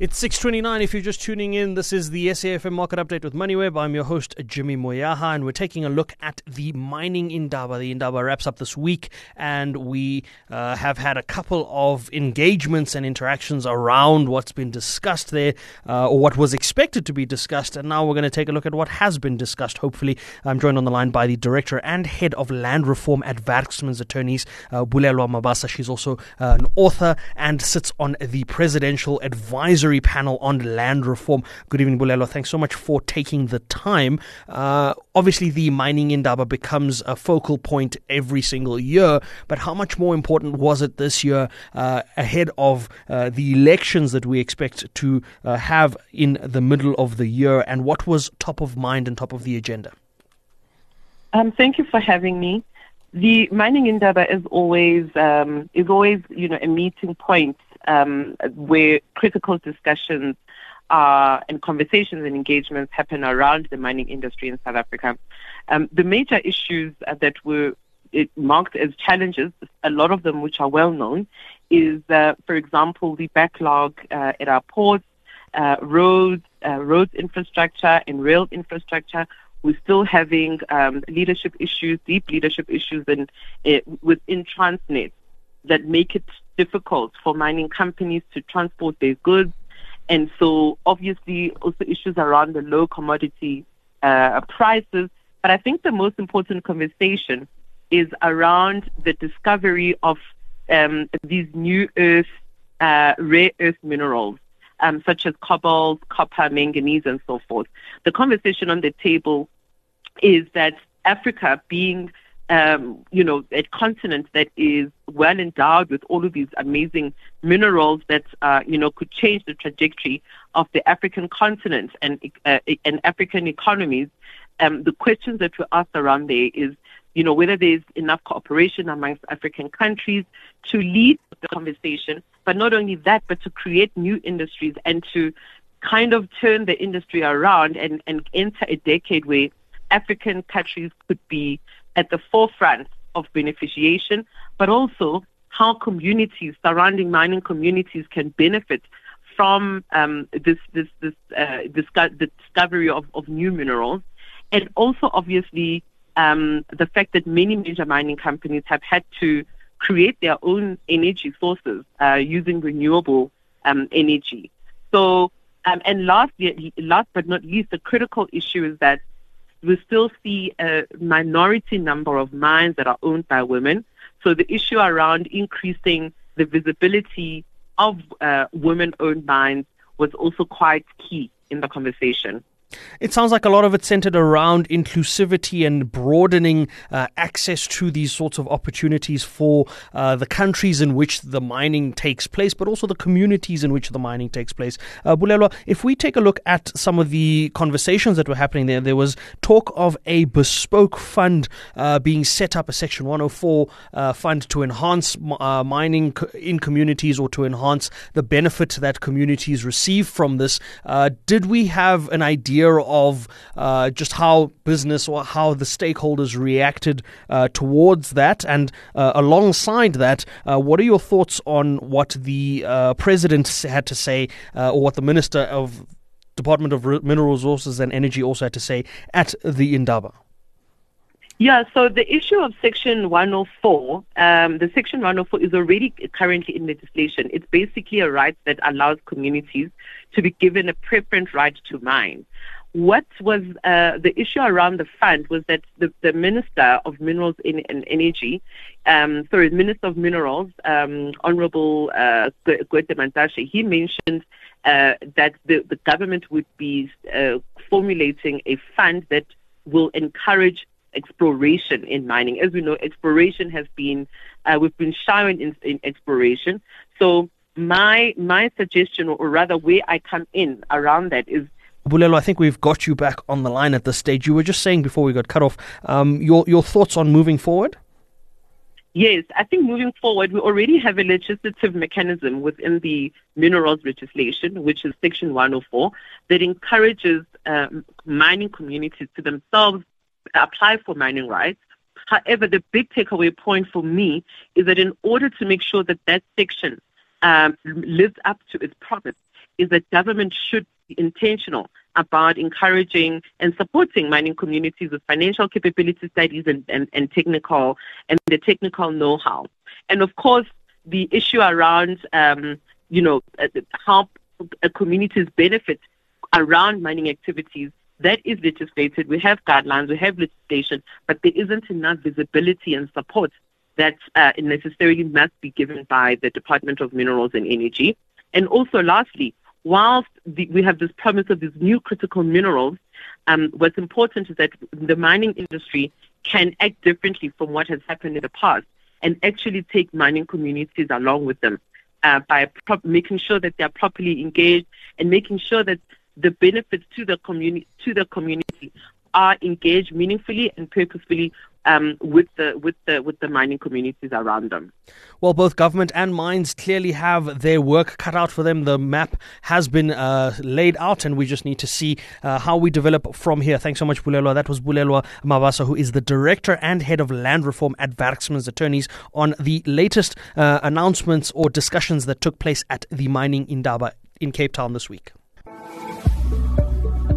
It's 6:29 if you're just tuning in. This is the SAFM Market Update with MoneyWeb. I'm your host Jimmy Moyaha and we're taking a look at the mining Indaba. The Indaba wraps up this week and we uh, have had a couple of engagements and interactions around what's been discussed there uh, or what was expected to be discussed and now we're going to take a look at what has been discussed hopefully. I'm joined on the line by the Director and Head of Land Reform at Werksmans Attorneys, uh, Bulelwa Mabasa. She's also uh, an author and sits on the Presidential Advisory advisory panel on land reform. Good evening, Bulelwa. Thanks so much for taking the time. Uh, obviously, the mining Indaba becomes a focal point every single year, but how much more important was it this year uh, ahead of uh, the elections that we expect to uh, have in the middle of the year, and what was top of mind and top of the agenda? Um, thank you for having me. The mining Indaba is always um, is always you know a meeting point um, where critical discussions uh, and conversations and engagements happen around the mining industry in South Africa. Um, the major issues uh, that were marked as challenges, a lot of them which are well known, is, uh, for example, the backlog uh, at our ports, uh, roads, uh, roads infrastructure, and rail infrastructure. We're still having um, leadership issues, deep leadership issues in, within Transnet that make it difficult for mining companies to transport their goods. And so, obviously, also issues around the low commodity uh, prices. But I think the most important conversation is around the discovery of um, these new earth, uh, rare earth minerals, um, such as cobalt, copper, manganese, and so forth. The conversation on the table is that Africa, being um, you know, a continent that is well endowed with all of these amazing minerals that, uh, you know, could change the trajectory of the African continent and, uh, and African economies. Um, the questions that were asked around there is, you know, whether there's enough cooperation amongst African countries to lead the conversation, but not only that, but to create new industries and to kind of turn the industry around and, and enter a decade where African countries could be at the forefront of beneficiation, but also how communities, surrounding mining communities, can benefit from um, this this this uh, disco- the discovery of, of new minerals, and also obviously um, the fact that many major mining companies have had to create their own energy sources uh, using renewable um, energy. So, um, and last, last but not least, the critical issue is that we still see a minority number of mines that are owned by women. So the issue around increasing the visibility of uh, women owned mines was also quite key in the conversation. It sounds like a lot of it centered around inclusivity and broadening uh, access to these sorts of opportunities for uh, the countries in which the mining takes place, but also the communities in which the mining takes place. Uh, if we take a look at some of the conversations that were happening there, there was talk of a bespoke fund uh, being set up, a Section 104 uh, fund to enhance uh, mining in communities or to enhance the benefit that communities receive from this. Uh, did we have an idea? Idea of uh, just how business or how the stakeholders reacted uh, towards that? And uh, alongside that, uh, what are your thoughts on what the uh, president had to say, or what the minister of Department of Mineral Resources and Energy also had to say at the Indaba? Yeah, so the issue of Section 104, um, the Section 104 is already currently in legislation. It's basically a right that allows communities to be given a preference right to mine. What was uh, the issue around the fund was that the, the Minister of Minerals and, Energy, um, sorry, Minister of Minerals, um, Honorable uh, Gwede he mentioned uh, that the, the government would be uh, formulating a fund that will encourage exploration in mining. As we know, exploration has been, uh, we've been shying in, in exploration. So my my suggestion, or rather where I come in around that, is Bulelwa, I think we've got you back on the line at this stage. You were just saying before we got cut off, um, your your thoughts on moving forward. Yes, I think moving forward, we already have a legislative mechanism within the minerals legislation, which is Section 104, that encourages um, mining communities to themselves apply for mining rights However, the big takeaway point for me is that in order to make sure that that section um, lives up to its promise, is that government should be intentional about encouraging and supporting mining communities with financial capability studies and, and, and technical and the technical know-how. And of course, the issue around um, you know uh, how communities benefit around mining activities that is legislated. We have guidelines, we have legislation, but there isn't enough visibility and support that uh, necessarily must be given by the Department of Minerals and Energy. And also, lastly, whilst the, we have this promise of these new critical minerals, um, what's important is that the mining industry can act differently from what has happened in the past and actually take mining communities along with them uh, by pro- making sure that they are properly engaged and making sure that the benefits to the community to the community are engaged meaningfully and purposefully um, with the with the with the mining communities around them. Well, both government and mines clearly have their work cut out for them. The map has been uh, laid out, and we just need to see uh, how we develop from here. Thanks so much, Bulelwa. That was Bulelwa Mabasa, who is the director and head of land reform at Werksmans Attorneys, on the latest uh, announcements or discussions that took place at the Mining Indaba in Cape Town this week.